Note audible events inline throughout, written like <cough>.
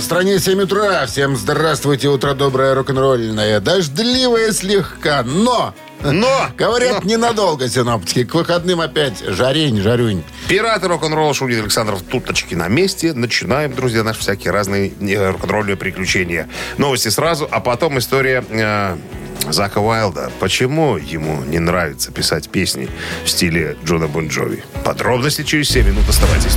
В стране 7 утра. Всем здравствуйте. Утро доброе, рок-н-ролльное. Дождливое слегка, но... Но! <laughs> Говорят, ненадолго синоптики. К выходным опять жарень, жарюнь. Пираты рок-н-ролла Шунин Александров туточки на месте. Начинаем, друзья, наши всякие разные э, рок-н-ролльные приключения. Новости сразу, а потом история э, Зака Уайлда. Почему ему не нравится писать песни в стиле Джона Бон Джови? Подробности через 7 минут. Оставайтесь.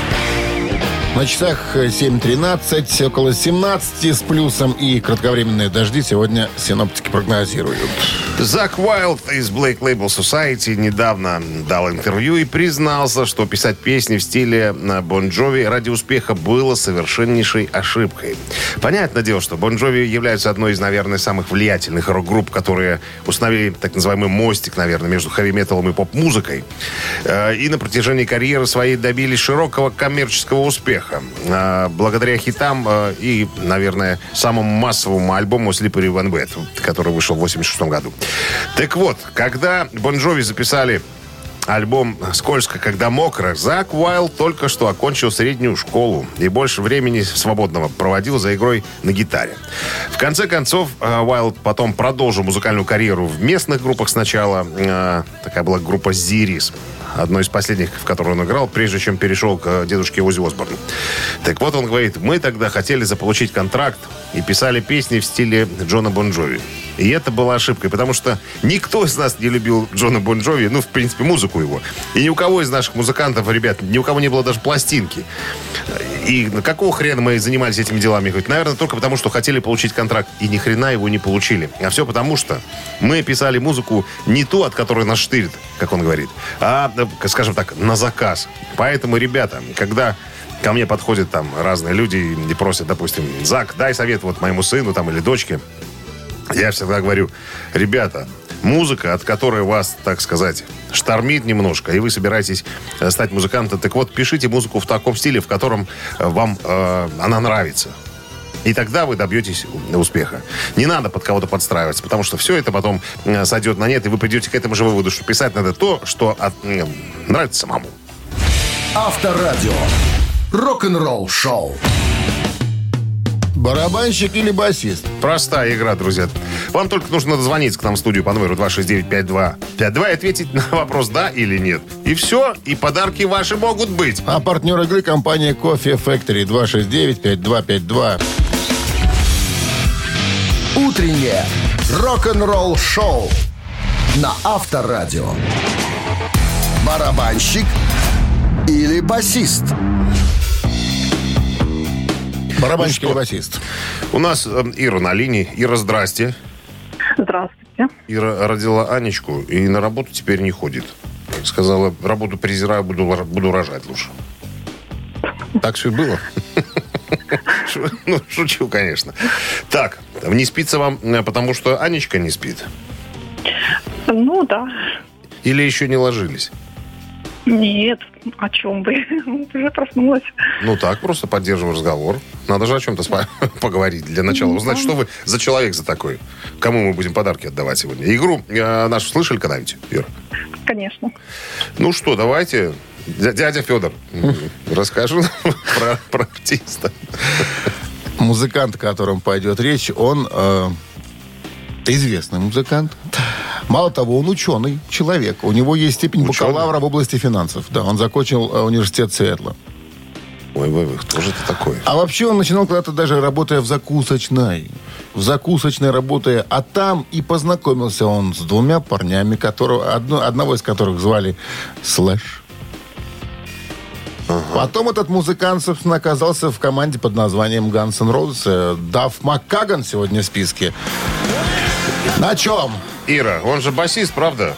На часах 7.13, около 17 с плюсом и кратковременные дожди сегодня синоптики прогнозируют. Зак Уайлд из Blake Label Society недавно дал интервью и признался, что писать песни в стиле Бон Джови ради успеха было совершеннейшей ошибкой. Понятное дело, что Бон Джови являются одной из, наверное, самых влиятельных рок-групп, которые установили так называемый мостик, наверное, между хэви-металом и поп-музыкой. Э, и на протяжении карьеры своей добились широкого коммерческого успеха. Э, Благодаря хитам э, и, наверное, самому массовому альбому Slippery When Wet, который вышел в 86 году. Так вот, когда Бон Джови записали альбом «Скользко, когда мокро», Зак Уайлд только что окончил среднюю школу и больше времени свободного проводил за игрой на гитаре. В конце концов, э, Уайлд потом продолжил музыкальную карьеру в местных группах сначала. Такая была группа «Зирис», одной из последних, в которой он играл, прежде чем перешел к э, дедушке Узи Осборну. Так вот, он говорит, мы тогда хотели заполучить контракт и писали песни в стиле Джона Бон Джови. И это была ошибкой, потому что никто из нас не любил Джона Бон Джови, ну, в принципе, музыку его. И ни у кого из наших музыкантов, ребят, ни у кого не было даже пластинки. И какого хрена мы занимались этими делами? Говорит, наверное, только потому, что хотели получить контракт. И ни хрена его не получили. А все потому, что мы писали музыку не ту, от которой нас штырит, как он говорит, а, э, скажем так, на заказ. Поэтому, ребята, когда ко мне подходят там разные люди и просят, допустим, Зак, дай совет вот моему сыну там или дочке, я всегда говорю, ребята, музыка, от которой вас, так сказать, штормит немножко, и вы собираетесь э, стать музыкантом, так вот, пишите музыку в таком стиле, в котором э, вам э, она нравится. И тогда вы добьетесь успеха. Не надо под кого-то подстраиваться, потому что все это потом э, сойдет на нет, и вы придете к этому же выводу, что писать надо то, что от, э, нравится самому. Авторадио. Рок-н-ролл-шоу. Барабанщик или басист? Простая игра, друзья. Вам только нужно дозвониться к нам в студию по номеру 269-5252 и ответить на вопрос «да» или «нет». И все, и подарки ваши могут быть. А партнер игры компания Кофе Factory 269-5252. Утреннее рок-н-ролл-шоу на Авторадио. Барабанщик или басист? Барабанщик Ну басист? У нас э, Ира на линии. Ира, здрасте. Здравствуйте. Ира родила Анечку и на работу теперь не ходит. Сказала, работу презираю, буду, буду рожать лучше. Так все и было. Ну, шучу, конечно. Так, не спится вам, э, потому что Анечка не спит? Ну да. Или еще не ложились? Нет, о чем вы? <laughs> Уже проснулась. Ну так, просто поддерживаю разговор. Надо же о чем-то спа- <laughs> поговорить для начала. Узнать, что вы за человек за такой. Кому мы будем подарки отдавать сегодня. Игру э, нашу слышали когда-нибудь, Ира? Конечно. Ну что, давайте. Дя- Дядя Федор, расскажу <laughs> про, про артиста. Музыкант, о котором пойдет речь, он э, известный музыкант. Мало того, он ученый человек. У него есть степень Ученый? бакалавра в области финансов. Да, он закончил э, университет Сиэтла. Ой, ой, ой, кто же это такой? А вообще он начинал когда-то даже работая в закусочной. В закусочной работая. А там и познакомился он с двумя парнями, которого, одно- одного из которых звали Слэш. Потом этот музыкант, собственно, оказался в команде под названием Guns N' Roses. Дав Маккаган сегодня в списке. На чем? Ира, он же басист, правда?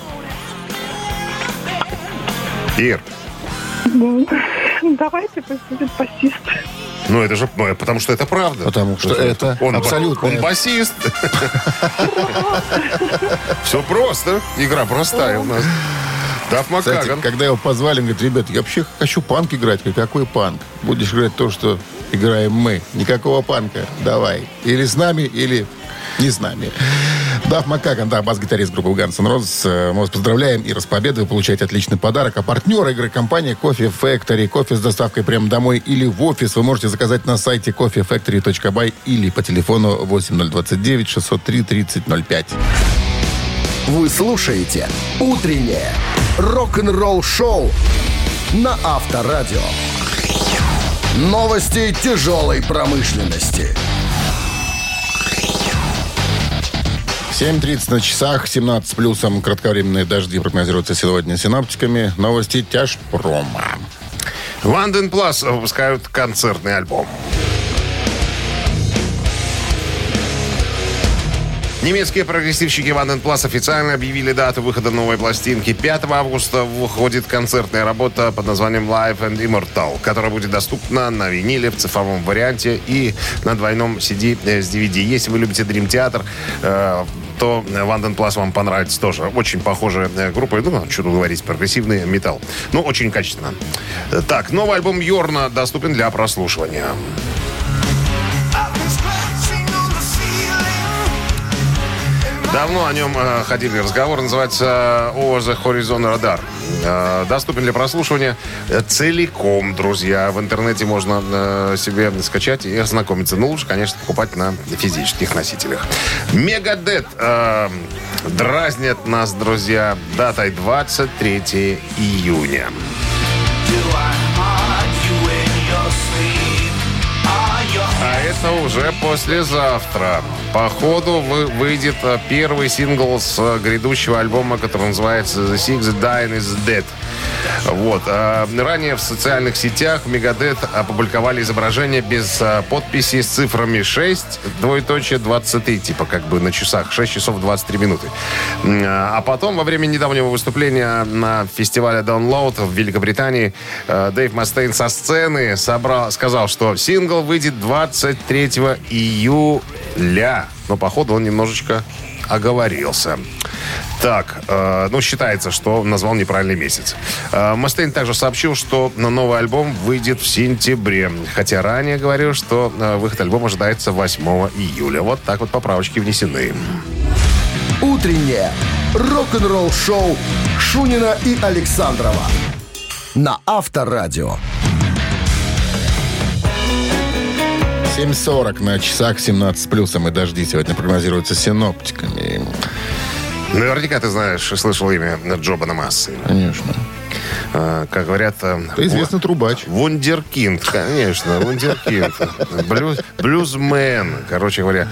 Ир, Ну, Давайте пусть будет басист. ну это же, ну, потому что это правда. Потому что это он, абсолютно- Он басист. Все просто. Игра простая у нас. Даф Кстати, Макаган. когда его позвали, он говорит, ребят, я вообще хочу панк играть. Какой панк? Будешь играть то, что играем мы. Никакого панка. Давай. Или с нами, или не с нами. Дав Макаган, да, бас-гитарист группы Guns N' Roses. Э, Мы вас поздравляем, и с победой вы получаете отличный подарок. А партнер игры компания Кофе Factory. Кофе с доставкой прямо домой или в офис вы можете заказать на сайте coffeefactory.by или по телефону 8029 603 3005. Вы слушаете «Утреннее рок-н-ролл-шоу» на Авторадио. Новости тяжелой промышленности. 7.30 на часах, 17 плюсом. Кратковременные дожди прогнозируются сегодня синаптиками. Новости тяжпрома. Ванден Плас выпускают концертный альбом. Немецкие прогрессивщики Ванден Плас официально объявили дату выхода новой пластинки. 5 августа выходит концертная работа под названием Live and Immortal, которая будет доступна на виниле в цифровом варианте и на двойном CD с DVD. Если вы любите Dream Theater, э, то Ванден Плас вам понравится тоже. Очень похожая э, группа. Ну, что тут говорить, прогрессивный металл. Ну, очень качественно. Так, новый альбом Йорна доступен для прослушивания. Давно о нем э, ходили разговоры. Называется «Over the Horizon Radar». Э, доступен для прослушивания э, целиком, друзья. В интернете можно э, себе скачать и ознакомиться. Но лучше, конечно, покупать на физических носителях. Мегадет э, дразнят нас, друзья, датой 23 июня. А это уже послезавтра. По ходу вы- выйдет э, первый сингл с э, грядущего альбома, который называется The Six Dying is Dead. Вот. а, Ранее в социальных сетях Мегадет опубликовали изображение без а, подписи с цифрами 6, двоеточие 23, типа как бы на часах, 6 часов 23 минуты. М, А потом, во время недавнего выступления на фестивале Download в Великобритании, Дэйв Мастейн со сцены собрал, сказал, что сингл выйдет 23 июля. Но, походу, он немножечко оговорился. Так, э, ну, считается, что назвал неправильный месяц. Э, Мастейн также сообщил, что на новый альбом выйдет в сентябре. Хотя ранее говорил, что э, выход альбома ожидается 8 июля. Вот так вот поправочки внесены. Утреннее рок-н-ролл-шоу Шунина и Александрова на Авторадио. 7.40 на часах, 17 плюсом и дожди сегодня прогнозируются синоптиками. Наверняка ты знаешь, и слышал имя Джобана Массы. Конечно. Э, Как говорят... э, известный трубач. Вундеркинд, конечно, вундеркинд. Блюз, блюзмен, короче говоря.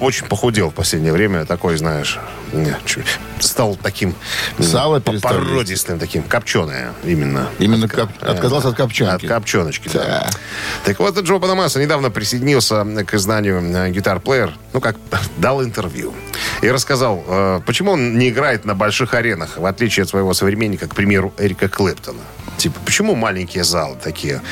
Э, Очень похудел в последнее время, такой, знаешь, стал таким Сало породистым таким, копченое именно. Именно коп- отказался от копченки. От копченочки, да. Да. Так вот, Джо Банамаса недавно присоединился к изданию э, Guitar Player, ну, как <laughs> дал интервью. И рассказал, э, почему он не играет на больших аренах, в отличие от своего современника, к примеру, Эрика Клэптона. Типа, почему маленькие залы такие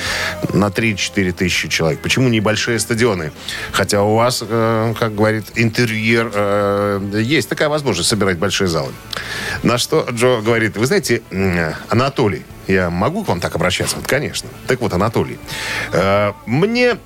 на 3-4 тысячи человек? Почему небольшие стадионы? Хотя у вас, э, как говорит интерьер, э, есть такая возможность собирать большие залы. На что Джо говорит, вы знаете, Анатолий, я могу к вам так обращаться? Вот, конечно. Так вот, Анатолий, э, мне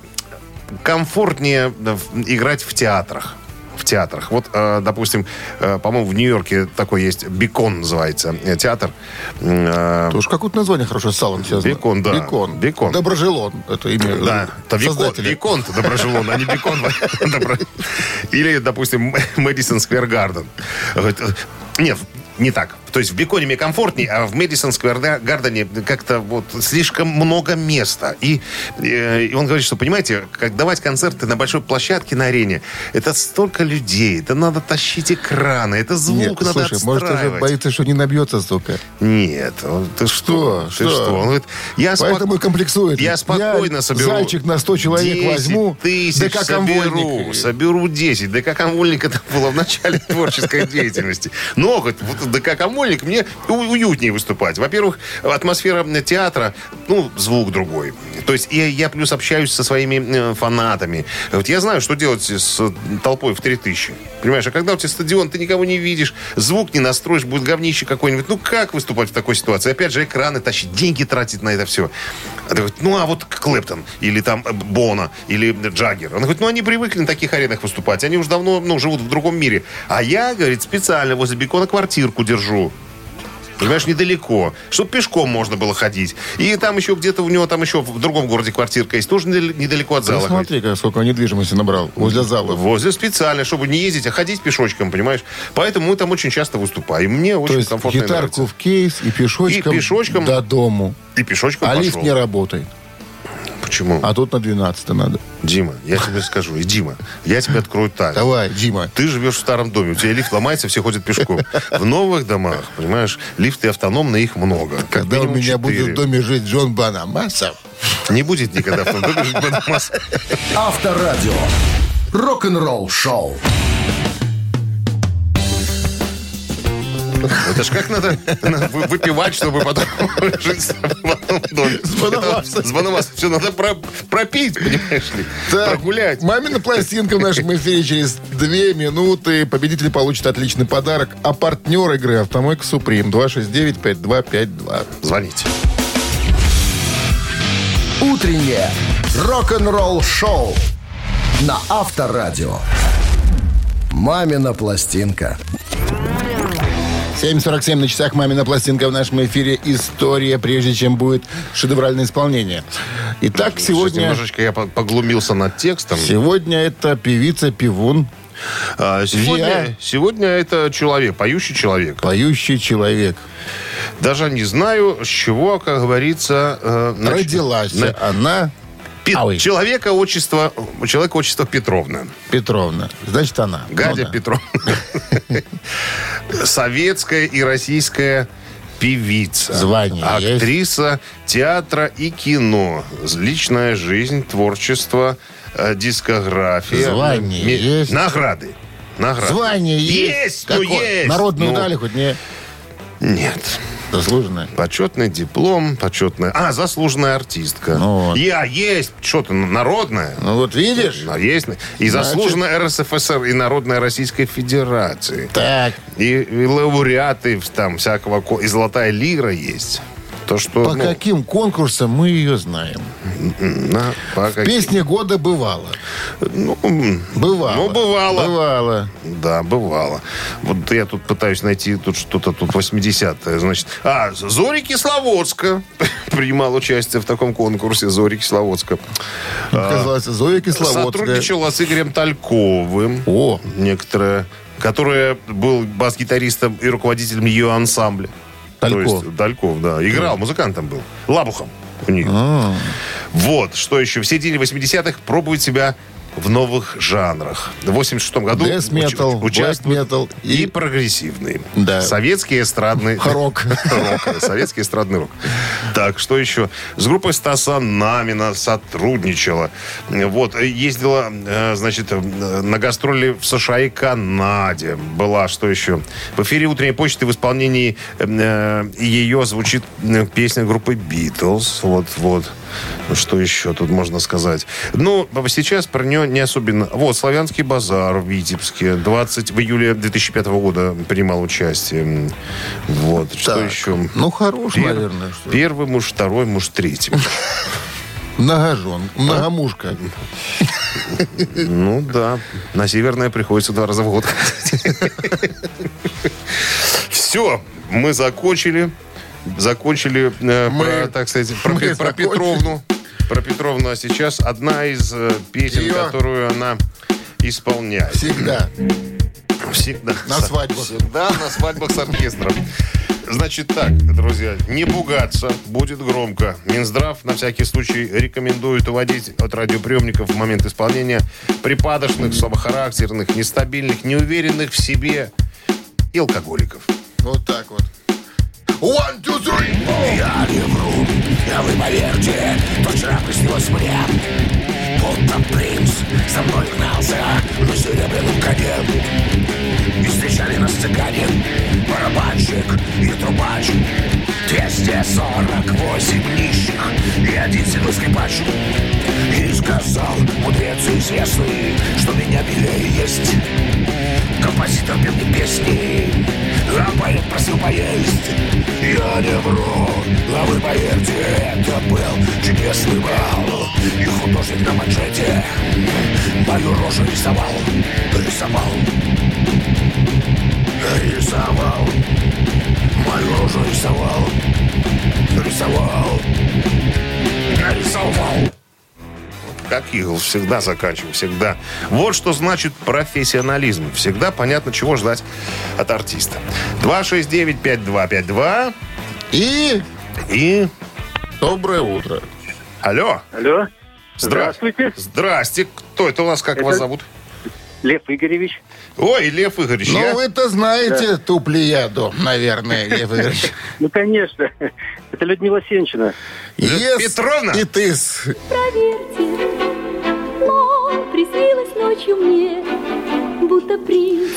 комфортнее э, играть в театрах. В театрах. Вот, э, допустим, э, по-моему, в Нью-Йорке такой есть Бекон называется э, театр. Тоже какое-то название хорошее с салом связано. Бекон, да. Бекон. Бекон. Доброжелон. Это имя Да, это создателя. Викон Доброжелон, а не Бекон. <laughs> Или, допустим, Мэдисон Сквер Гарден. Нет, не так. То есть в Беконе мне комфортнее, а в Мэдисон Сквер Гардене как-то вот слишком много места. И, э, и он говорит, что, понимаете, как давать концерты на большой площадке на арене, это столько людей, это надо тащить экраны, это звук Нет, надо слушай, может, уже отстраивать. боится, что не набьется столько. Нет, он- ты что? Что? Ты Что? что? Он говорит, я спок- Поэтому и комплексует. Я спокойно Я соберу. зальчик на 100 человек 10 возьму. тысяч ДК соберу. «Конвойник». Соберу 10. ДК «Конвольник» это было в начале <laughs> творческой деятельности. Но, говорит, вот ДК «Конвольник» филармоник мне уютнее выступать. Во-первых, атмосфера театра, ну, звук другой. То есть я, я плюс общаюсь со своими фанатами. Вот я знаю, что делать с толпой в 3000. Понимаешь, а когда у тебя стадион, ты никого не видишь, звук не настроишь, будет говнище какой-нибудь. Ну, как выступать в такой ситуации? Опять же, экраны тащить, деньги тратить на это все. А ты говоришь, ну, а вот Клэптон, или там э, Бона, или Джаггер. Он говорит, ну, они привыкли на таких аренах выступать. Они уже давно, ну, живут в другом мире. А я, говорит, специально возле Бекона квартирку держу. Понимаешь, недалеко. Чтобы пешком можно было ходить. И там еще где-то у него там еще в другом городе квартирка есть. Тоже недал- недалеко от зала. говорит. смотри, как сколько недвижимости набрал возле зала. Возле специально, чтобы не ездить, а ходить пешочком, понимаешь? Поэтому мы там очень часто выступаем. Мне То очень есть комфортно гитарку нравится. в кейс и пешочком, И пешочком. до дому. И пешочком А пошел. лифт не работает. Почему? А тут на 12 надо. Дима, я тебе скажу. И Дима, я тебе открою тайну. Давай, Дима. Ты живешь в старом доме, у тебя лифт ломается, все ходят пешком. В новых домах, понимаешь, лифты автономные, их много. Когда у меня будет в доме жить Джон Банамаса, Не будет никогда в том доме жить Бадамас. Авторадио. Рок-н-ролл шоу. Это ж как надо на- вы- выпивать, чтобы потом <laughs> жить. С Банамасом. С Банамасом. Все надо про- пропить, понимаешь ли. Так, Прогулять. Мамина пластинка в нашем эфире через две минуты. Победитель получит отличный подарок. А партнер игры «Автомойка Суприм» 269-5252. Звоните. Утреннее рок-н-ролл шоу на Авторадио. Мамина пластинка. 7.47 на часах «Мамина пластинка» в нашем эфире. История, прежде чем будет шедевральное исполнение. Итак, Сейчас сегодня... Немножечко я по- поглумился над текстом. Сегодня это певица-певун, А, Сегодня, Я- сегодня это человек, поющий человек. поющий человек. Даже не знаю, с чего, как говорится... э, нач- Родилась на- она, Пе- Ой. Человека отчество, человека отчество Петровна. Петровна. Значит, она. Гадя Ну да. Петровна. Советская и российская певица. Звание Актриса театра и кино. Личная жизнь, творчество, э, дискография. Звание есть? Награды. Награды. Звание есть. Есть, ну есть. Народную Ну, дали хоть не Нет. заслуженное. Почетный диплом, почетная... А, заслуженная артистка. Ну вот. Я есть. Что ты, народная? Ну вот видишь? А, есть. И Значит- заслуженная РСФСР, и Народная Российской Федерации. Так, И, и лауреаты там всякого... ко- И золотая лира есть. То, что... по ну, каким конкурсам мы ее знаем? на- по каким- Песня года бывало. Ну, Бывало. Ну, бывало. Бывало. Да, бывало. Вот я тут пытаюсь найти тут что-то тут 80-е. Значит, а, Зори Кисловодска <laughs> принимал участие в таком конкурсе Зори Кисловодска. Казалось, Зоя Кисловодская. Сотрудничала с Игорем Тальковым. О, Некоторое, который был бас-гитаристом и руководителем ее ансамбля. Тальков. То есть, Тальков, да. Играл, музыкантом был. Лабухом у них. А. Вот, что еще. В середине 80-х пробует себя в новых жанрах. В 86 году Death metal, уч- участвует metal и, и- прогрессивный. Да. Советский эстрадный... <laughs> Рок. <laughs> Рок, Советский эстрадный рок. Так, что еще? С группой Стаса Намина сотрудничала. Вот, ездила, э, значит, э, на гастроли в США и Канаде. Была, что еще? В эфире «Утренней почты» в исполнении э, ее звучит э, песня группы «Битлз». Вот, вот. Что еще тут можно сказать? Ну, сейчас про нее не особенно... Вот, «Славянский базар» в Витебске. 20... В июле 2005 года принимал участие. Вот. Что Так, еще? Ну, хорош, Пер- наверное. Что. Первый муж, второй муж, третий. Многожен. Многомушка. Ну да. На Северное приходится два раза в год. <laughs> Все, мы закончили. Закончили э, Мы- про, так сказать, про, <laughs> мы про закончили. Петровну. Про Петровну. А сейчас одна из э, песен, Её- которую она исполняет. Всегда. <clears throat> Всегда. На свадьбах. Всегда на свадьбах с оркестром. Значит так, друзья, не пугаться, будет громко. Минздрав на всякий случай рекомендует уводить от радиоприемников в момент исполнения припадочных, слабохарактерных, нестабильных, неуверенных в себе и алкоголиков. Вот так вот. One, two, three. Я не вру, а вы поверьте, то вчера приснилось мне. Будто принц за мной гнался. На серебряном коне встречали нас цыгане Барабанщик и трубач. 248 нищих и один седой скрипач. И сказал мудрец известный, что меня белее есть. Композитор пел мне песни, а поэт просил поесть. Я не вру, а вы поверьте, это был чудесный бал. И художник на манжете мою рожу рисовал Рисовал Рисовал Мою рожу рисовал Рисовал Нарисовал Как Игл всегда заканчиваю, всегда. Вот что значит профессионализм. Всегда понятно, чего ждать от артиста. 269-5252 И и... доброе утро. Алло. Алло. Здра- Здравствуйте. Здрасте. Кто это у нас? Как Это- вас зовут? Лев Игоревич. Ой, Лев Игоревич. Ну, я- вы-то знаете ту плеяду, наверное, Лев Игоревич. <laughs> Ну, конечно. Это Людмила Сенчина. Петровна? И ты. Проверьте, приснилось ночью мне, будто принц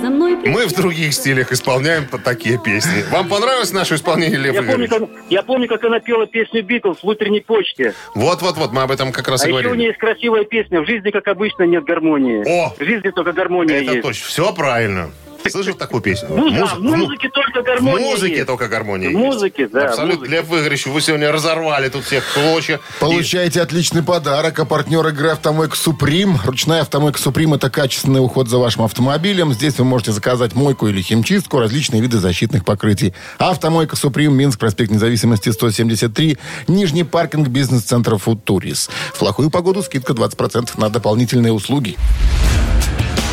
за мной Мы в других стилях исполняем по- такие песни. Вам понравилось наше исполнение, Лев Я помню, как, я помню, как она пела песню Битлз в утренней почте. Вот-вот-вот, мы об этом как раз А и еще у говорили. нее есть красивая песня. В жизни, как обычно, нет гармонии. О! В жизни только гармония Это есть. точно. Все правильно. Слышал такую песню? Ну да, Муз- в музыке только гармония В музыке есть. только гармония В есть. музыке, да, в Абсолютно. музыке. Лев Игоревич, вы сегодня разорвали тут всех клочья. Получаете отличный подарок. А партнер игры «Автомойка Суприм». Ручная «Автомойка Суприм» — это качественный уход за вашим автомобилем. Здесь вы можете заказать мойку или химчистку, различные виды защитных покрытий. «Автомойка Суприм», Минск, проспект Независимости, 173, Нижний паркинг бизнес-центра «Футурис». В плохую погоду скидка 20% на дополнительные услуги.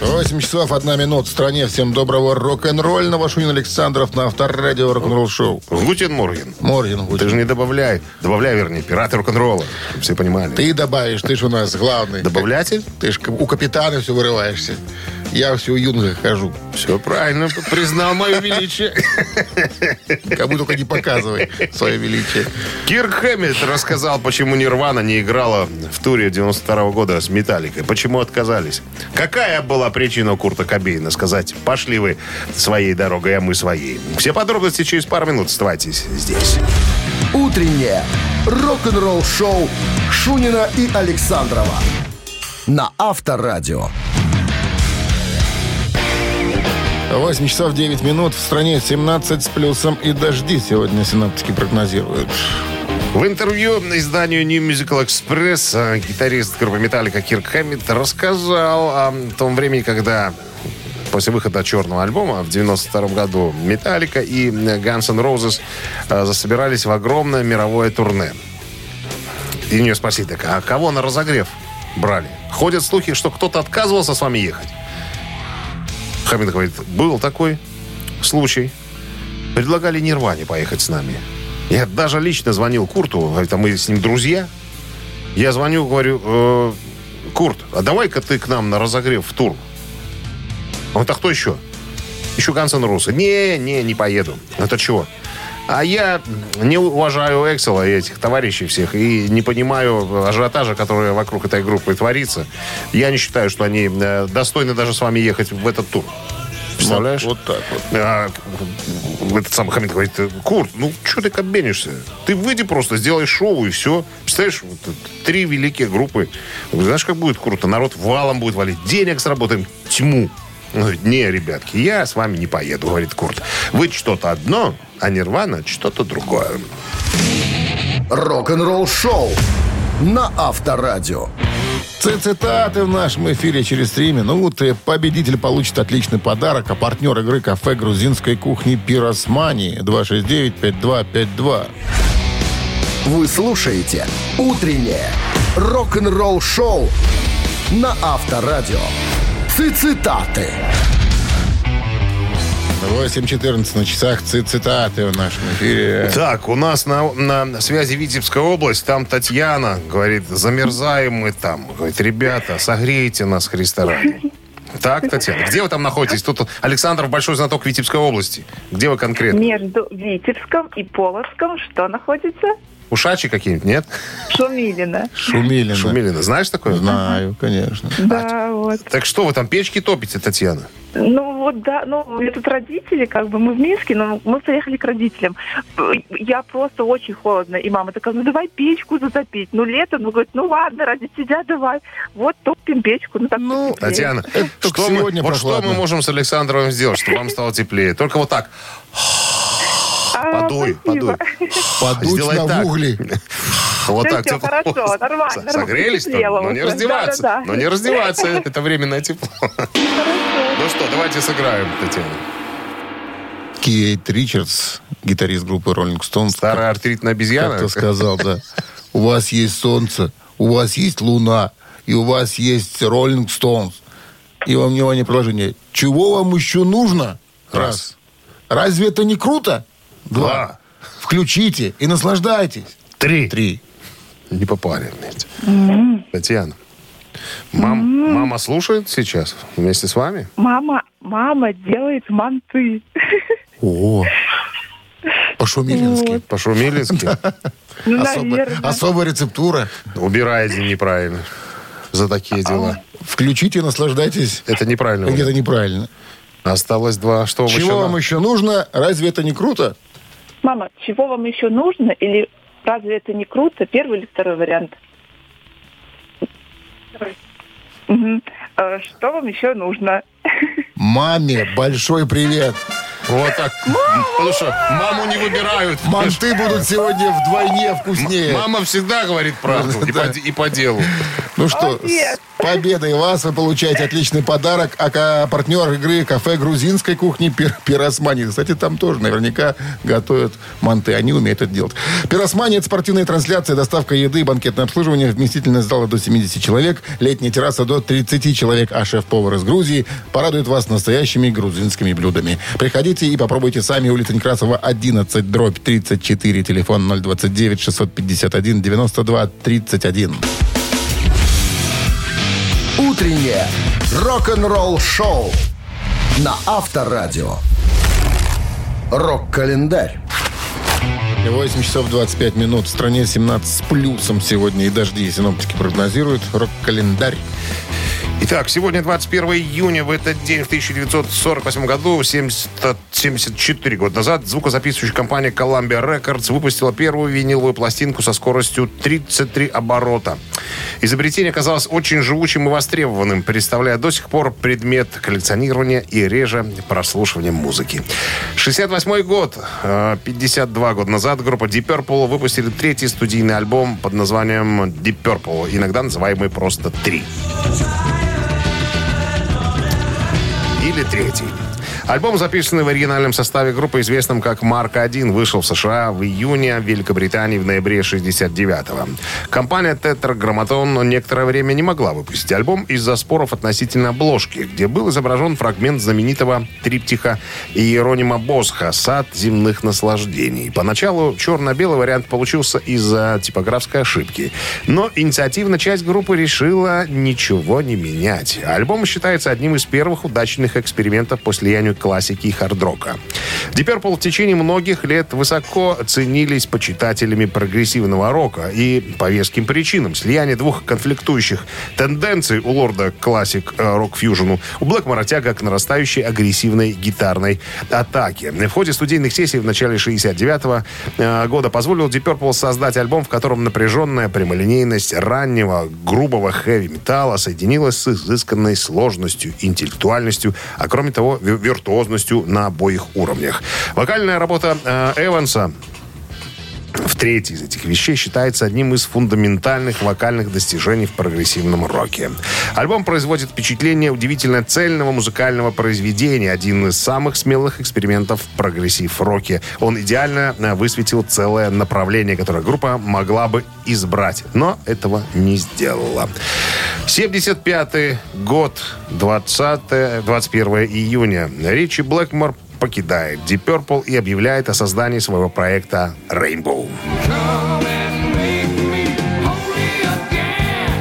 8 часов 1 минут в стране. Всем доброго рок-н-ролльного. Шунин Александров на Авторадио рок-н-ролл шоу. Guten Morgen. Morgen, Ты же не добавляй. Добавляй, вернее, пираты рок-н-ролла. чтобы Все понимали. Ты добавишь, ты же у нас главный. Добавлятель? Ты же у капитана все вырываешься. Я все юнга хожу. Все правильно. Признал мое величие. Кому только не показывай свое величие. Кирк Хэммит рассказал, почему Нирвана не играла в туре 92 года с Металликой. Почему отказались. Какая была причина у Курта Кобейна сказать, пошли вы своей дорогой, а мы своей. Все подробности через пару минут. Оставайтесь здесь. «Утреннее рок-н-ролл-шоу» Шунина и Александрова на Авторадио. 8 часов 9 минут. В стране 17 с плюсом и дожди сегодня синаптики прогнозируют. В интервью изданию New Musical Express э, гитарист группы Металлика Кирк Хэммит рассказал о том времени, когда после выхода черного альбома в 92 году Металлика и Guns N' Roses э, засобирались в огромное мировое турне. И у нее спросили, так, а кого на разогрев брали? Ходят слухи, что кто-то отказывался с вами ехать. Хамид говорит, был такой случай. Предлагали Нирване поехать с нами. Я даже лично звонил Курту, говорит, а мы с ним друзья. Я звоню, говорю, «Э, Курт, а давай-ка ты к нам на разогрев в тур. Он а кто еще? Еще Ганс Русы. Не, не, не поеду. Это чего? А я не уважаю Эксела и этих товарищей всех и не понимаю ажиотажа, который вокруг этой группы творится. Я не считаю, что они э, достойны даже с вами ехать в этот тур. Представляешь? Вот, вот так вот. А, этот самый Хамид говорит, Курт, ну что ты кабенишься? Ты выйди просто, сделай шоу и все. Представляешь, вот три великие группы. Знаешь, как будет круто? Народ валом будет валить. Денег заработаем тьму. Он говорит, не, ребятки, я с вами не поеду, говорит Курт. Вы что-то одно, а Нирвана что-то другое. Рок-н-ролл-шоу на Авторадио. Цитаты в нашем эфире через три минуты. Победитель получит отличный подарок, а партнер игры кафе грузинской кухни «Пиросмани» 269-5252. Вы слушаете «Утреннее рок-н-ролл-шоу» на Авторадио. Цитаты. 8.14 на часах ци- цитаты в нашем эфире. Так, у нас на, на связи Витебская область. Там Татьяна говорит, замерзаем мы там. Говорит, ребята, согрейте нас Христа ради. Так, Татьяна, где вы там находитесь? Тут Александров большой знаток Витебской области. Где вы конкретно? Между Витебском и Полоцком что находится? Ушачи какие-нибудь, нет? Шумилина. Шумилина. Шумилина. Знаешь такое? Знаю, конечно. Да, вот. Так что вы там печки топите, Татьяна? Ну вот да, ну у меня тут родители, как бы мы в Минске, но мы приехали к родителям. Я просто очень холодно, и мама такая, ну давай печку затопить. Ну лето, ну говорит, ну ладно, ради тебя давай. Вот топим печку. Ну, так Ну. Татьяна, что мы, вот что мы можем с Александровым сделать, чтобы вам стало теплее? Только вот так. А, Подуй, подуй. Подуть Сделай на так. угли. <laughs> Вот Всё, так. тепло. хорошо, нормально. Согрелись? там? Но не раздеваться. Но не раздеваться. Это временное тепло. Ну что, давайте сыграем, Татьяна. Кейт Ричардс, гитарист группы Rolling Stones, Старая артритная обезьяна. как-то сказал, да. У вас есть солнце, у вас есть луна, и у вас есть Rolling Stones. И вам внимание приложение. Чего вам еще нужно? Раз. Разве это не круто? Два. Включите и наслаждайтесь. Три. Три. Не попали вместе. Татьяна. Мам, мама слушает сейчас вместе с вами? Мама, мама делает манты. О, по-шумилински. По-шумилински. <laughs> Ну, наверное. особая рецептура. Убираете неправильно. За такие дела. Включите и наслаждайтесь. Это неправильно. Где-то неправильно. Осталось два. Что вам Чего еще вам еще нужно? Разве это не круто? Мама, чего вам еще нужно? Или разве это не круто? Первый или второй вариант? Э, Что вам еще нужно? <laughs> Маме большой привет. Вот так. Потому что маму не выбирают. Манты будут сегодня вдвойне вкуснее. Мама всегда говорит правду. И, по, и по делу. Ну что, с победой вас вы получаете отличный подарок. А партнер игры кафе грузинской кухни Пир- Пиросмани. Кстати, там тоже наверняка готовят манты. Они умеют это делать. Пиросмани – это спортивная трансляция, доставка еды, банкетное обслуживание, вместительность зала до 70 человек, летняя терраса до 30 человек, а шеф-повар из Грузии порадует вас настоящими грузинскими блюдами. Приходите и попробуйте сами. Улица Некрасова, 11, дробь 34, телефон 029 651 92 31. Утреннее рок-н-ролл-шоу на Авторадио. Рок-календарь. 8 часов 25 минут. В стране 17 с плюсом сегодня. И дожди синоптики прогнозируют. Рок-календарь. Итак, сегодня 21 июня. В этот день, в 1948 году, 70 74 года назад, звукозаписывающая компания Columbia Records выпустила первую виниловую пластинку со скоростью 33 оборота. Изобретение оказалось очень живучим и востребованным, представляя до сих пор предмет коллекционирования и реже прослушивания музыки. 68 год, э, 52 года назад, группа Deep Purple выпустили третий студийный альбом под названием Deep Purple, иногда называемый просто «Три». Или третий. Альбом, записанный в оригинальном составе группы, известном как «Марк-1», вышел в США в июне, в Великобритании в ноябре 69-го. Компания «Тетраграмматон» некоторое время не могла выпустить альбом из-за споров относительно обложки, где был изображен фрагмент знаменитого триптиха Иеронима Босха «Сад земных наслаждений». Поначалу черно-белый вариант получился из-за типографской ошибки. Но инициативная часть группы решила ничего не менять. Альбом считается одним из первых удачных экспериментов по слиянию классики и хард-рока. Deep в течение многих лет высоко ценились почитателями прогрессивного рока и по веским причинам. Слияние двух конфликтующих тенденций у лорда классик э, рок-фьюжену, у Блэкмора тяга к нарастающей агрессивной гитарной атаке. В ходе студийных сессий в начале 69 года позволил Deep создать альбом, в котором напряженная прямолинейность раннего грубого хэви-металла соединилась с изысканной сложностью, интеллектуальностью, а кроме того, вир- виртуозностью на обоих уровнях. Вокальная работа э, Эванса в третьей из этих вещей считается одним из фундаментальных вокальных достижений в прогрессивном роке. Альбом производит впечатление удивительно цельного музыкального произведения, один из самых смелых экспериментов в прогрессив-роке. Он идеально э, высветил целое направление, которое группа могла бы избрать, но этого не сделала. 75 год, 20, 21 июня. Ричи Блэкмор покидает Deep Purple и объявляет о создании своего проекта Rainbow.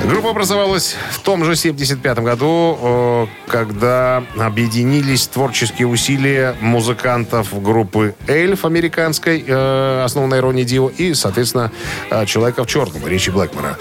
Группа образовалась в том же 75 году, э, когда объединились творческие усилия музыкантов группы Эльф американской, э, основанной Ронни Дио, и, соответственно, э, Человека в черном, Ричи Блэкмора.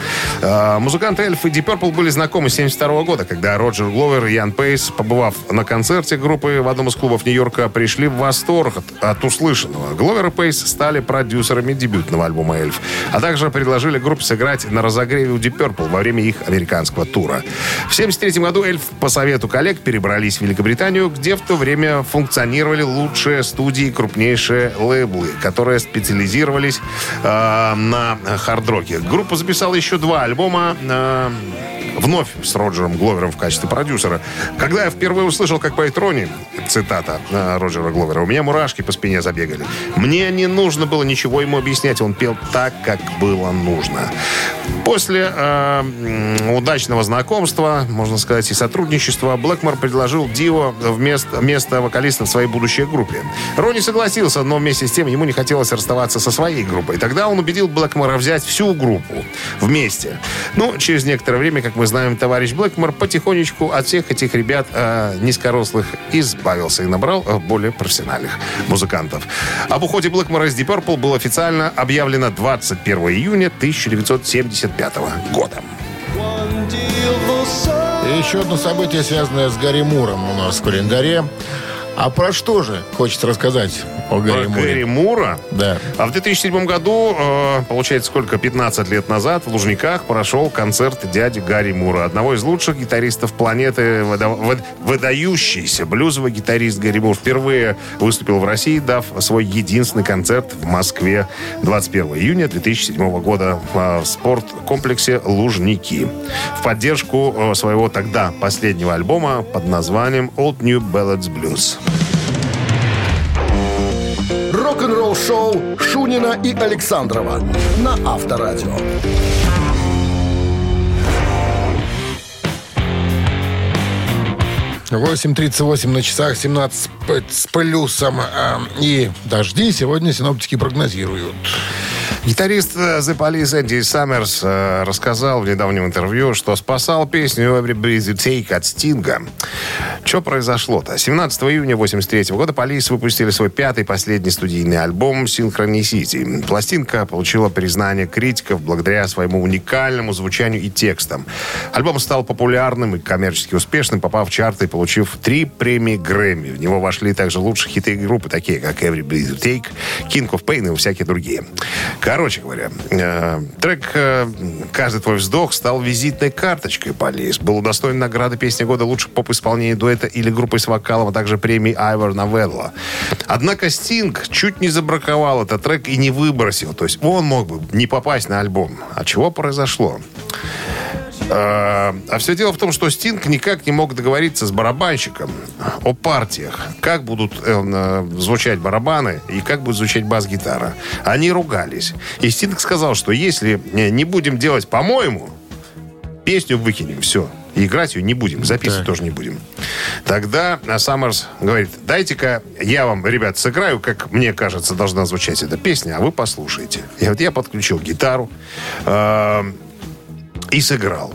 Музыканты Эльф и Deep Purple были знакомы с 72 года, когда Роджер Гловер и Ян Пейс, побывав на концерте группы в одном из клубов Нью-Йорка, пришли в восторг от, от услышанного. Гловер и Пейс стали продюсерами дебютного альбома «Эльф», а также предложили группе сыграть на разогреве у Deep Purple во время их американского тура. В 1973 году Эльф по совету коллег перебрались в Великобританию, где в то время функционировали лучшие студии и крупнейшие лейблы, которые специализировались э, на хард-роке. Группа записала еще два альбома э, вновь с Роджером Гловером в качестве продюсера. Когда я впервые услышал, как поет Ронни, цитата э, Роджера Гловера, у меня мурашки по спине забегали. Мне не нужно было ничего ему объяснять, он пел так, как было нужно. После э, удачного знакомства, можно сказать, и сотрудничества, Блэкмор предложил Дио вместо место вокалиста в своей будущей группе. Ронни согласился, но вместе с тем ему не хотелось расставаться со своей группой. Тогда он убедил Блэкмора взять всю группу вместе. Ну, через некоторое время, как мы знаем, товарищ Блэкмор потихонечку от всех этих ребят э, низкорослых избавился и набрал э, более профессиональных музыкантов. Об уходе Блэкмора из Deep Purple было официально объявлено 21 июня 1975 года. Еще одно событие, связанное с Гарри Муром у нас в календаре. А про что же хочется рассказать о Гарри Муре? Гэри Мура. Да. А в 2007 году, э, получается, сколько, 15 лет назад в Лужниках прошел концерт дяди Гарри Мура, одного из лучших гитаристов планеты, выда- выд- выдающийся блюзовый гитарист Гарри Мур. Впервые выступил в России, дав свой единственный концерт в Москве 21 июня 2007 года в, в спорткомплексе Лужники. В поддержку э, своего тогда последнего альбома под названием Old New Ballads Blues. Рок-н-ролл шоу Шунина и Александрова на Авторадио. 8.38 на часах, 17 с плюсом. а, И дожди сегодня синоптики прогнозируют. Гитарист э, The Police Энди Саммерс э, рассказал в недавнем интервью, что спасал песню Every Breath You Take от Стинга. Что произошло-то? 17 июня 83 года Police выпустили свой пятый последний студийный альбом Synchronicity. Пластинка получила признание критиков благодаря своему уникальному звучанию и текстам. Альбом стал популярным и коммерчески успешным, попав в чарты и получив три премии Грэмми. В него вошли также лучшие хиты группы, такие как Every Breath You Take, King of Pain и всякие другие. Короче говоря, э, трек э, «Каждый твой вздох» стал визитной карточкой Полис. Был удостоен награды «Песня года» лучших поп-исполнений дуэта или группы с вокалом, а также премии Айвор Новелло. Однако Стинг чуть не забраковал этот трек и не выбросил. То есть он мог бы не попасть на альбом. А чего произошло? А а все дело в том, что Стинг никак не мог договориться с барабанщиком о партиях. Как будут э, э, звучать барабаны и как будет звучать бас-гитара. Они ругались. И Стинг сказал, что если э, не будем делать по-моему, песню выкинем, все. И играть ее не будем, записывать тоже не будем. Тогда э, Саммерс говорит, дайте-ка я вам, ребят, сыграю, как мне кажется, должна звучать эта песня, а вы послушайте. И вот я подключил гитару, э, и сыграл.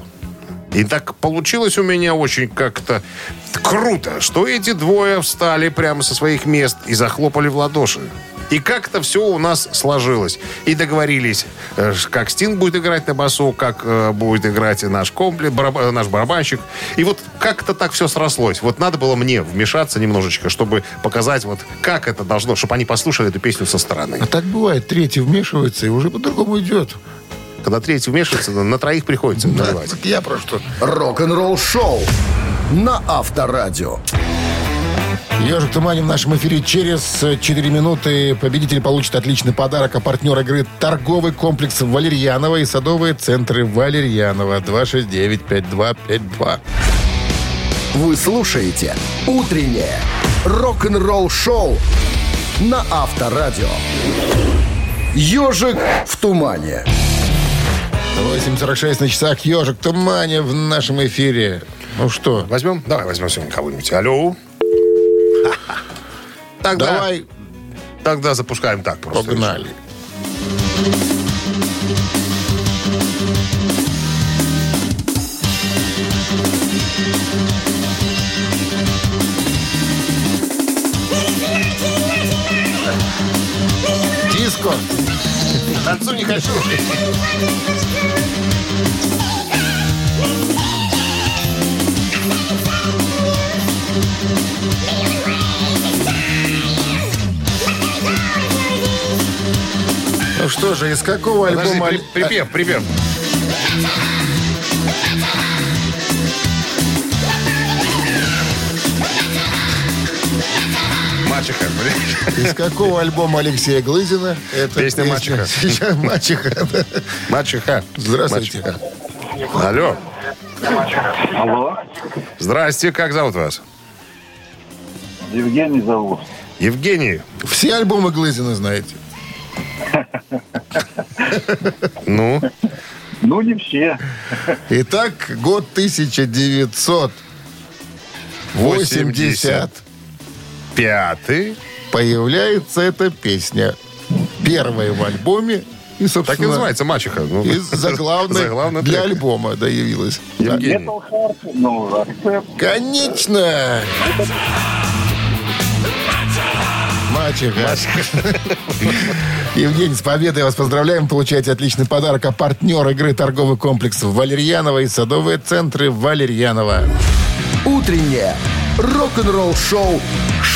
И так получилось у меня очень как-то круто, что эти двое встали прямо со своих мест и захлопали в ладоши. И как-то все у нас сложилось. И договорились, э, как Стинг будет играть на басу, как э, будет играть наш комплект, бараба- наш барабанщик. И вот как-то так все срослось. Вот надо было мне вмешаться немножечко, чтобы показать, вот как это должно, чтобы они послушали эту песню со стороны. А так бывает, третий вмешивается и уже по-другому идет. Когда третий вмешивается, на троих приходится наливать. я про что. Рок-н-ролл шоу на Авторадио. Ежик в тумане в нашем эфире через э, 4 минуты победитель получит отличный подарок. А партнер игры торговый комплекс Валерьянова и садовые центры Валерьянова 269-5252. Вы слушаете «Утреннее рок-н-ролл шоу» на Авторадио. «Ежик в тумане». 8.46 на часах. Ежик в тумане в нашем эфире. Ну что, Возьмем? Давай возьмем сегодня кого-нибудь. Алло. <laughs> тогда, Давай, тогда запускаем так просто. погнали. Диско. Танцу не хочу. Ну что же, из какого Подожди, альбома... при- припев, припев. Мачеха. Из какого альбома Алексея Глызина? Это Песня «Мачеха». Сейчас «Мачеха». Мачеха. Здравствуйте. Мачеха. Алло. Алло, Здрасте, как зовут вас? Евгений зовут. Евгений. Все альбомы Глызина знаете? Ну, Ну, не все. Итак, год 1980. 80. Пятый. Появляется эта песня. Первая в альбоме. И, собственно, Так и называется Мачеха. Ну, И заглавной <laughs> Заглавный для трек. альбома, да, явилась. Евгений. Ну. Конечно! Мачеха. Евгений, с победой вас поздравляем. Получаете отличный подарок. А партнер игры торговый комплекс Валерьянова и садовые центры Валерьянова. Утреннее рок-н-ролл-шоу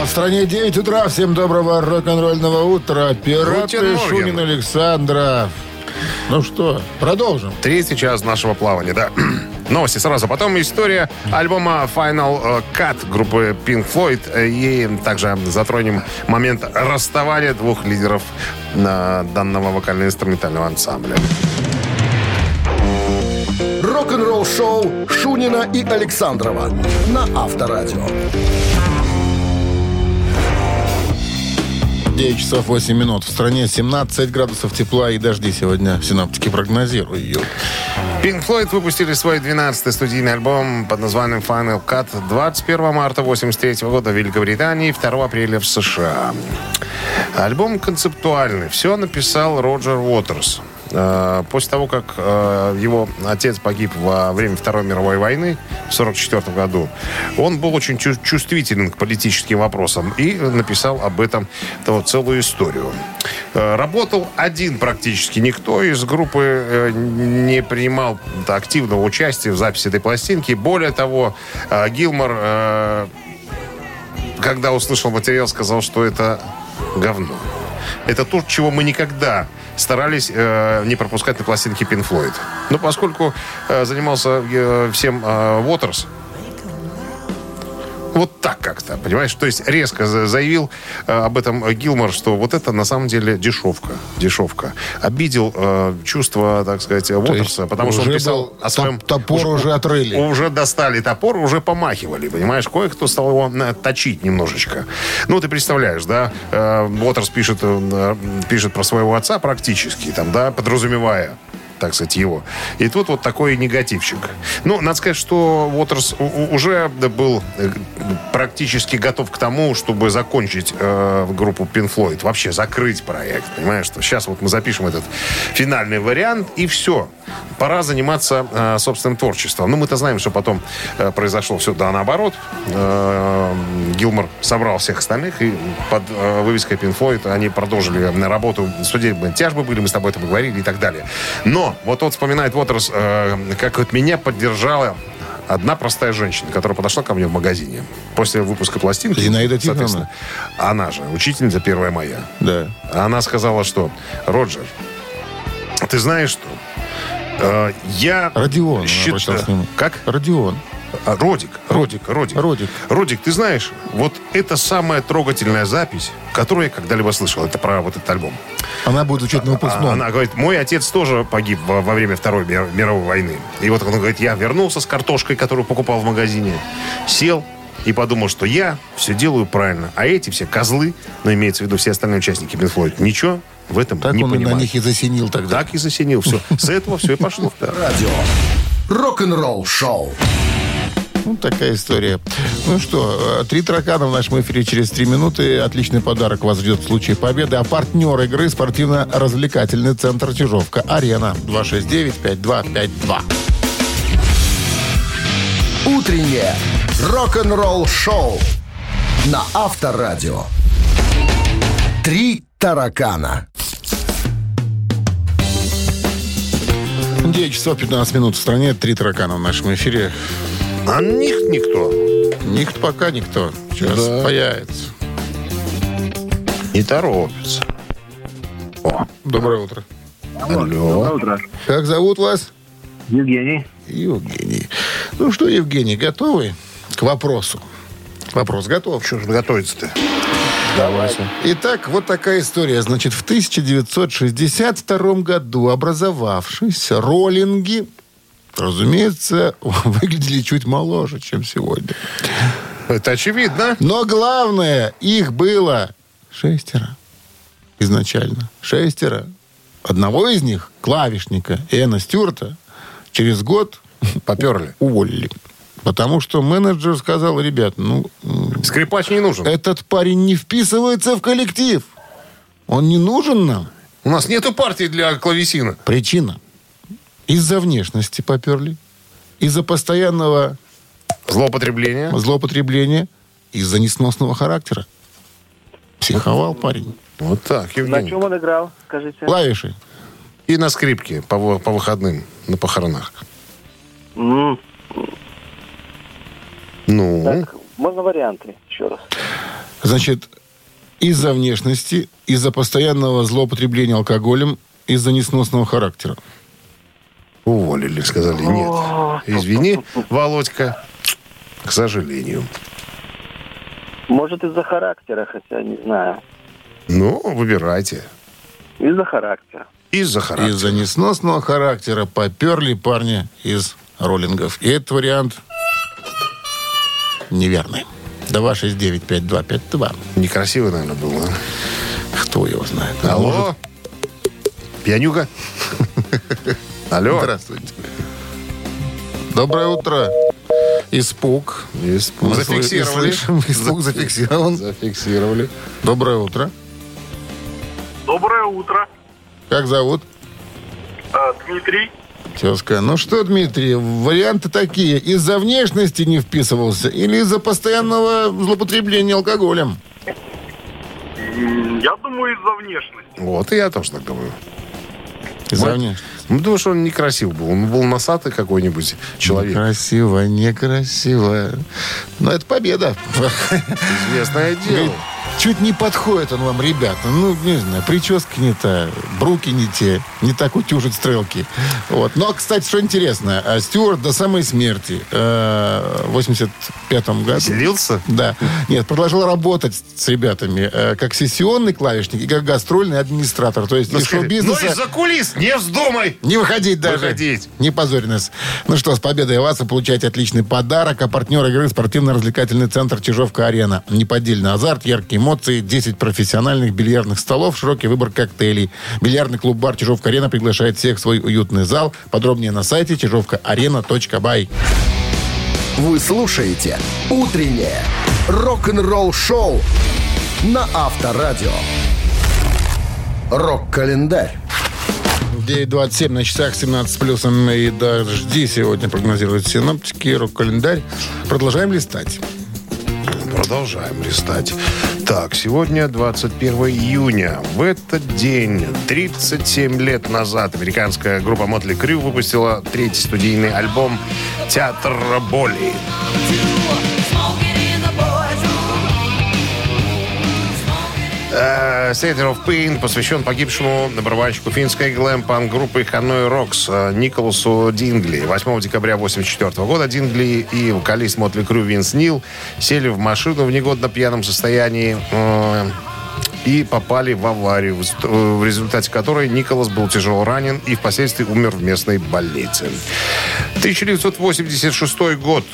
А в стране 9 утра. Всем доброго рок-н-ролльного утра. Пираты. Шунин Александра. Ну что, продолжим. Третий час нашего плавания, да. <clears throat> Новости сразу. Потом история альбома Final э, Cut группы Pink Floyd. И также затронем момент расставания двух лидеров э, данного вокально-инструментального ансамбля. Рок-н-ролл-шоу Шунина и Александрова на Авторадио. 9 часов 8 минут. В стране 17 градусов тепла и дожди сегодня синоптики прогнозируют. Pink Floyd выпустили свой 12-й студийный альбом под названием Final Cut 21 марта 1983 года в Великобритании и 2 апреля в США. Альбом концептуальный. Все написал Роджер Уотерс. Э, После того, как э, его отец погиб во время Второй мировой войны в 1944 году, он был очень чу- чувствителен к политическим вопросам и написал об этом то, целую историю. Э, Работал один практически. Никто из группы не принимал активного участия в записи этой пластинки. Более того, Гилмор, когда услышал материал, сказал, что это говно. Это то, чего мы никогда старались э, не пропускать на пластинке Pink Floyd. Но поскольку э, занимался э, всем э, вот так как-то, понимаешь? То есть резко за- заявил э, об этом Гилмор, что вот это на самом деле дешевка. Дешевка. Обидел э, чувства, так сказать, Уотерса, потому что он писал был о своем... топ- топор уже отрыли. Уже достали топор, уже помахивали, понимаешь? Кое-кто стал его э, точить немножечко. Ну, ты представляешь, да? Э, Уотерс пишет, э, пишет про своего отца практически, там, да, подразумевая так сказать, его. И тут вот такой негативчик. Ну, надо сказать, что Уотерс уже был э, практически готов к тому, чтобы закончить э, группу Pink Floyd. Вообще закрыть проект, понимаешь? Что сейчас вот мы запишем этот финальный вариант, и все. Пора заниматься э, собственным творчеством. Ну, мы-то знаем, что потом э, произошло все да наоборот. Э, Гилмор собрал всех остальных, и под э, вывеской Pink Floyd они продолжили э, работу. Судебные тяжбы были, мы с тобой это говорили и так далее. Но вот вот вспоминает Уотерс, э, как вот меня поддержала одна простая женщина, которая подошла ко мне в магазине после выпуска пластинки. Зинаида Тихоновна? соответственно. Она же, учительница первая моя. Да. Она сказала, что Роджер, ты знаешь что? Э, я Родион, нему. Как? Родион. А, Родик, Родик, Родик. Родик. Родик, ты знаешь, вот это самая трогательная запись, которую я когда-либо слышал. Это про вот этот альбом. Она будет учить на выпускном. А Она говорит, мой отец тоже погиб во, во время Второй мир- мировой войны. И вот он говорит, я вернулся с картошкой, которую покупал в магазине, сел и подумал, что я все делаю правильно. А эти все козлы, ну, имеется в виду все остальные участники Pink Floyd, ничего в этом Так не он и на понимают. них и засенил тогда. Так и засенил все. С этого все и пошло. <laughs> Радио. Рок-н-ролл шоу. Ну, такая история. Ну что, э, три таракана в нашем эфире через три минуты. Отличный подарок вас ждет в случае победы. А партнер игры спортивно-развлекательный центр Чижовка-Арена. 269-5252. Утреннее рок-н-ролл шоу на Авторадио. Три таракана. 9 часов 15 минут в стране. Три таракана в нашем эфире. А них никто Никто пока никто. Сейчас Да. появится. не торопится. О, Доброе утро. алло. утро. Как зовут вас? Евгений. Евгений. Ну что, Евгений, готовы к вопросу? Вопрос готов. Что же готовится-то? Давайте. Итак, вот такая история. Значит, в 1962 году образовавшиеся роллинги, разумеется, <laughs> выглядели чуть моложе, чем сегодня. Это очевидно. Но главное, их было шестеро изначально. Шестеро. Одного из них, клавишника Эна Стюарта, через год <laughs> Поперли. уволили. Потому что менеджер сказал, ребят, ну, Скрипач не нужен. этот парень не вписывается в коллектив. Он не нужен нам. У нас нету партии для клавесина. Причина. Из-за внешности поперли. Из-за постоянного Злоупотребление. злоупотребления. Из-за несносного характера. Психовал парень. Вот так, На Евгений. чем он играл, скажите? Клавиши. И на скрипке по, по выходным на похоронах. М, Ну, Так, можно варианты еще раз. Значит, из-за внешности, из-за постоянного злоупотребления алкоголем, из-за несносного характера. Уволили, сказали нет. Извини, Володька, к сожалению. Может, из-за характера, хотя не знаю. Ну, выбирайте. Из-за характера. Из-за характера. Из-за несносного характера поперли парня из роллингов. И этот вариант неверный. 269-5252. Некрасиво, наверное, было. а? Кто его знает? Алло? может, Пьянюга? Алло? Здравствуйте. Доброе утро. Испуг. Испуг. Зафиксировали. Испуг зафиксирован. Зафиксировали. Доброе утро. Доброе утро, Как зовут? А, Дмитрий. Тезка. Ну что, Дмитрий, варианты такие. Из-за внешности не вписывался или из-за постоянного злоупотребления алкоголем? Я думаю, из-за внешности. Вот и я тоже так думаю. Внешности. Ну, потому что он некрасив был. Он был носатый какой-нибудь человек. Красиво, некрасиво. Но это победа. <laughs> Известное дело. Чуть не подходит он вам, ребята. Ну, не знаю, прическа не та, бруки не те, не так утюжит стрелки. Вот. Но, кстати, что интересно, а Стюарт до самой смерти э, в 85-м году... Селился? Да. Нет, продолжил работать с ребятами э, как сессионный клавишник и как гастрольный администратор. То есть Ну, из шоу-бизнеса... Ну, из-за кулис не вздумай! Не выходить даже. Выходить. Не позорь нас. Ну что, с победой вас вы получаете отличный подарок. А партнер игры спортивно-развлекательный центр Чижовка-Арена. Неподдельный азарт, яркие эмоции, 10 профессиональных бильярдных столов, широкий выбор коктейлей. Бильярдный клуб-бар Чижовка-Арена приглашает всех в свой уютный зал. Подробнее на сайте чижовкаарена.бай. Вы слушаете «Утреннее рок-н-ролл-шоу» на Авторадио. Рок-календарь. 9.27 на часах, 17 с плюсом и дожди сегодня прогнозируют синоптики. Рок-календарь. Продолжаем листать. Продолжаем листать. Так, сегодня 21 июня. В этот день, 37 лет назад, американская группа Мотли Крю выпустила третий студийный альбом «Театр боли». Э, Theater of Pain посвящен погибшему барабанщику финской глэм-панк группы Hanoi Rocks э, Николасу Дингли. 8 декабря 1984 года Дингли и вокалист Мотли Крю Винс Нил сели в машину в негодно пьяном состоянии э, и попали в аварию, э, в результате которой Николас был тяжело ранен и впоследствии умер в местной больнице. 1986 год.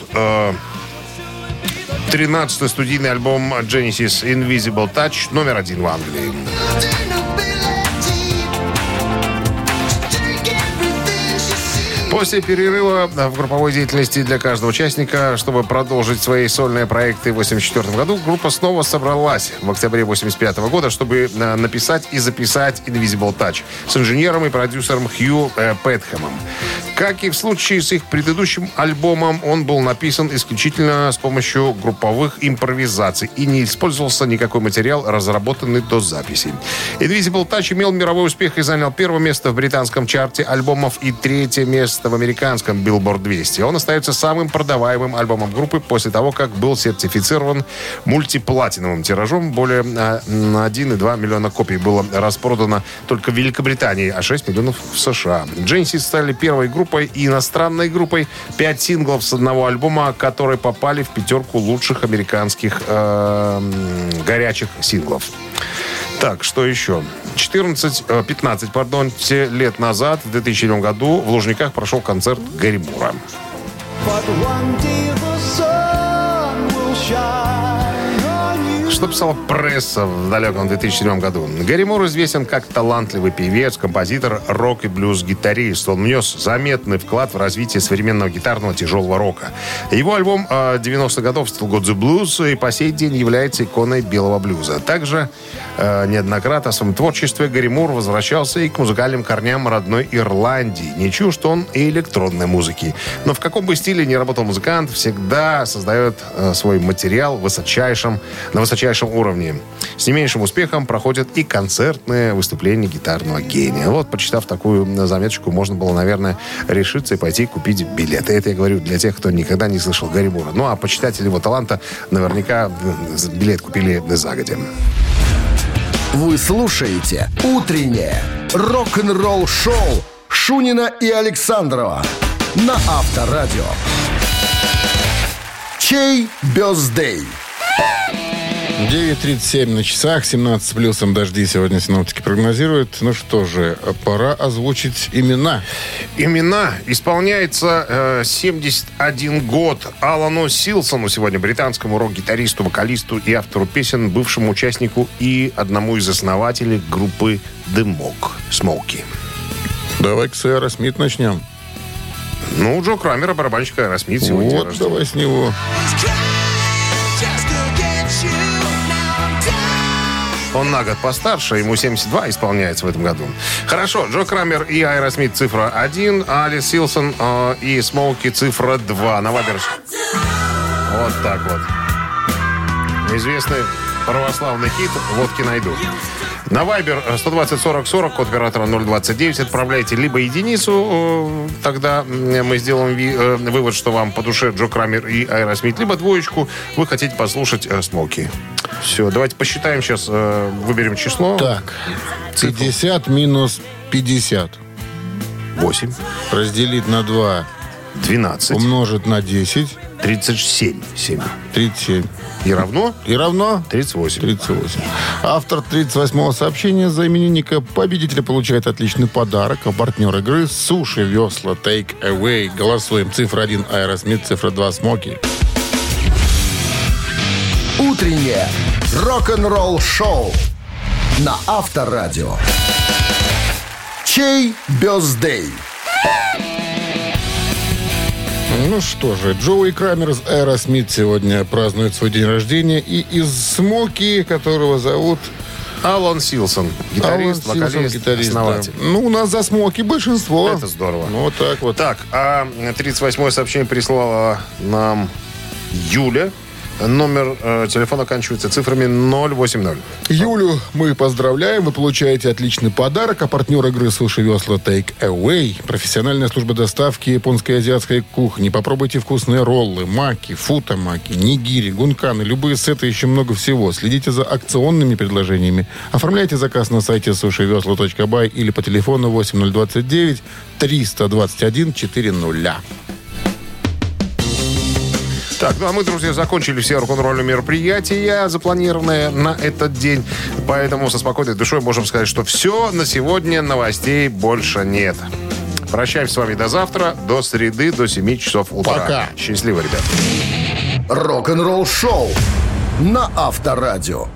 Э, 13-й студийный альбом Genesis Invisible Touch номер один в Англии. После перерыва в групповой деятельности для каждого участника, чтобы продолжить свои сольные проекты в 1984 году, группа снова собралась в октябре 1985 года, чтобы э, написать и записать Invisible Touch с инженером и продюсером Хью э, Пэтхэмом. Как и в случае с их предыдущим альбомом, он был написан исключительно с помощью групповых импровизаций и не использовался никакой материал, разработанный до записи. Invisible Touch имел мировой успех и занял первое место в британском чарте альбомов и третье место в американском Billboard 200. Он остается самым продаваемым альбомом группы после того, как был сертифицирован мультиплатиновым тиражом. Более а, на 1,2 миллиона копий было распродано только в Великобритании, а 6 миллионов в США. Дженси стали первой группой и иностранной группой. Пять синглов с одного альбома, которые попали в пятерку лучших американских э, горячих синглов. Так, что еще? 14, э, 15, пардон, лет назад, в 2007 году, в Лужниках прошел концерт Гарри Мура. Что писала пресса в далеком 2007 году? Гарри Мур известен как талантливый певец, композитор, рок и блюз-гитарист. Он внес заметный вклад в развитие современного гитарного тяжелого рока. Его альбом э, 90-х годов «Still Got the Blues» и по сей день является иконой белого блюза. Также э, неоднократно в своем творчестве Гарри Мур возвращался и к музыкальным корням родной Ирландии. Не чужд он и электронной музыки. Но в каком бы стиле ни работал музыкант, всегда создает э, свой материал в высочайшем, на высочайшем уровне. С не меньшим успехом проходят и концертные выступления гитарного гения. Вот, почитав такую заметочку, можно было, наверное, решиться и пойти купить билеты. Это я говорю для тех, кто никогда не слышал Гарри Мура. Ну, а почитатели его таланта наверняка э, билет купили загодя. Вы слушаете «Утреннее рок-н-ролл-шоу» Шунина и Александрова на Авторадио. Чей бездей? 9.37 на часах, 17 с плюсом дожди сегодня синоптики прогнозируют. Ну что же, пора озвучить имена. Имена. Исполняется э, 71 год Алану Силсону сегодня, британскому рок-гитаристу, вокалисту и автору песен, бывшему участнику и одному из основателей группы Дымок Смоуки. Давай с Аэросмит начнем. Ну, Джо Крамера, барабанщика Аэросмит сегодня Вот, давай с него. Он на год постарше, ему 72 исполняется в этом году. Хорошо, Джо Крамер и Аэросмит цифра 1, а Алан Силсон э, и Смоуки цифра 2. На Вайбер ж. Вот так вот. Известный православный хит «Водки найду». На Вайбер 120 40 40, код оператора 029, отправляйте либо единицу, э, тогда мы сделаем э, вывод, что вам по душе Джо Крамер и Аэросмит, либо двоечку, вы хотите послушать э, Смоки. Все, давайте посчитаем сейчас, выберем число. Так, 50 минус 50. 8, Разделить на 2, 12, умножить на 10, 37, 7. 37. И равно И равно 38. 38. Автор 38-го сообщения за именинника победителя получает отличный подарок. А партнер игры «Суши Весла Take Away». Голосуем. Цифра 1 Аэросмит, цифра 2 Смоки. Утреннее рок-н-ролл-шоу на Авторадио. Чей birthday? Ну что же, Джоуи Крамер из Аэросмит сегодня празднует свой день рождения. И из Смоки, которого зовут Алан Силсон, гитарист, Алан Силсон, вокалист, гитарист, да. основатель. Ну, у нас за Смоки большинство. Это здорово. Ну, вот так вот. Так, а 38-е сообщение прислала нам Юля. Номер э, телефона оканчивается цифрами 080. Юлю мы поздравляем. Вы получаете отличный подарок. А партнер игры «Суши Весла Take Away» – профессиональная служба доставки японской и азиатской кухни. Попробуйте вкусные роллы, маки, футамаки, нигири, гунканы, любые сеты, еще много всего. Следите за акционными предложениями. Оформляйте заказ на сайте сушивесла.бай или по телефону 8029 321 400. Так, ну а мы, друзья, закончили все рок-н-ролльные мероприятия, запланированные на этот день. Поэтому со спокойной душой можем сказать, что все, на сегодня новостей больше нет. Прощаемся с вами до завтра, до среды, до 7 часов утра. Пока. Счастливо, ребят. Рок-н-ролл шоу на Авторадио.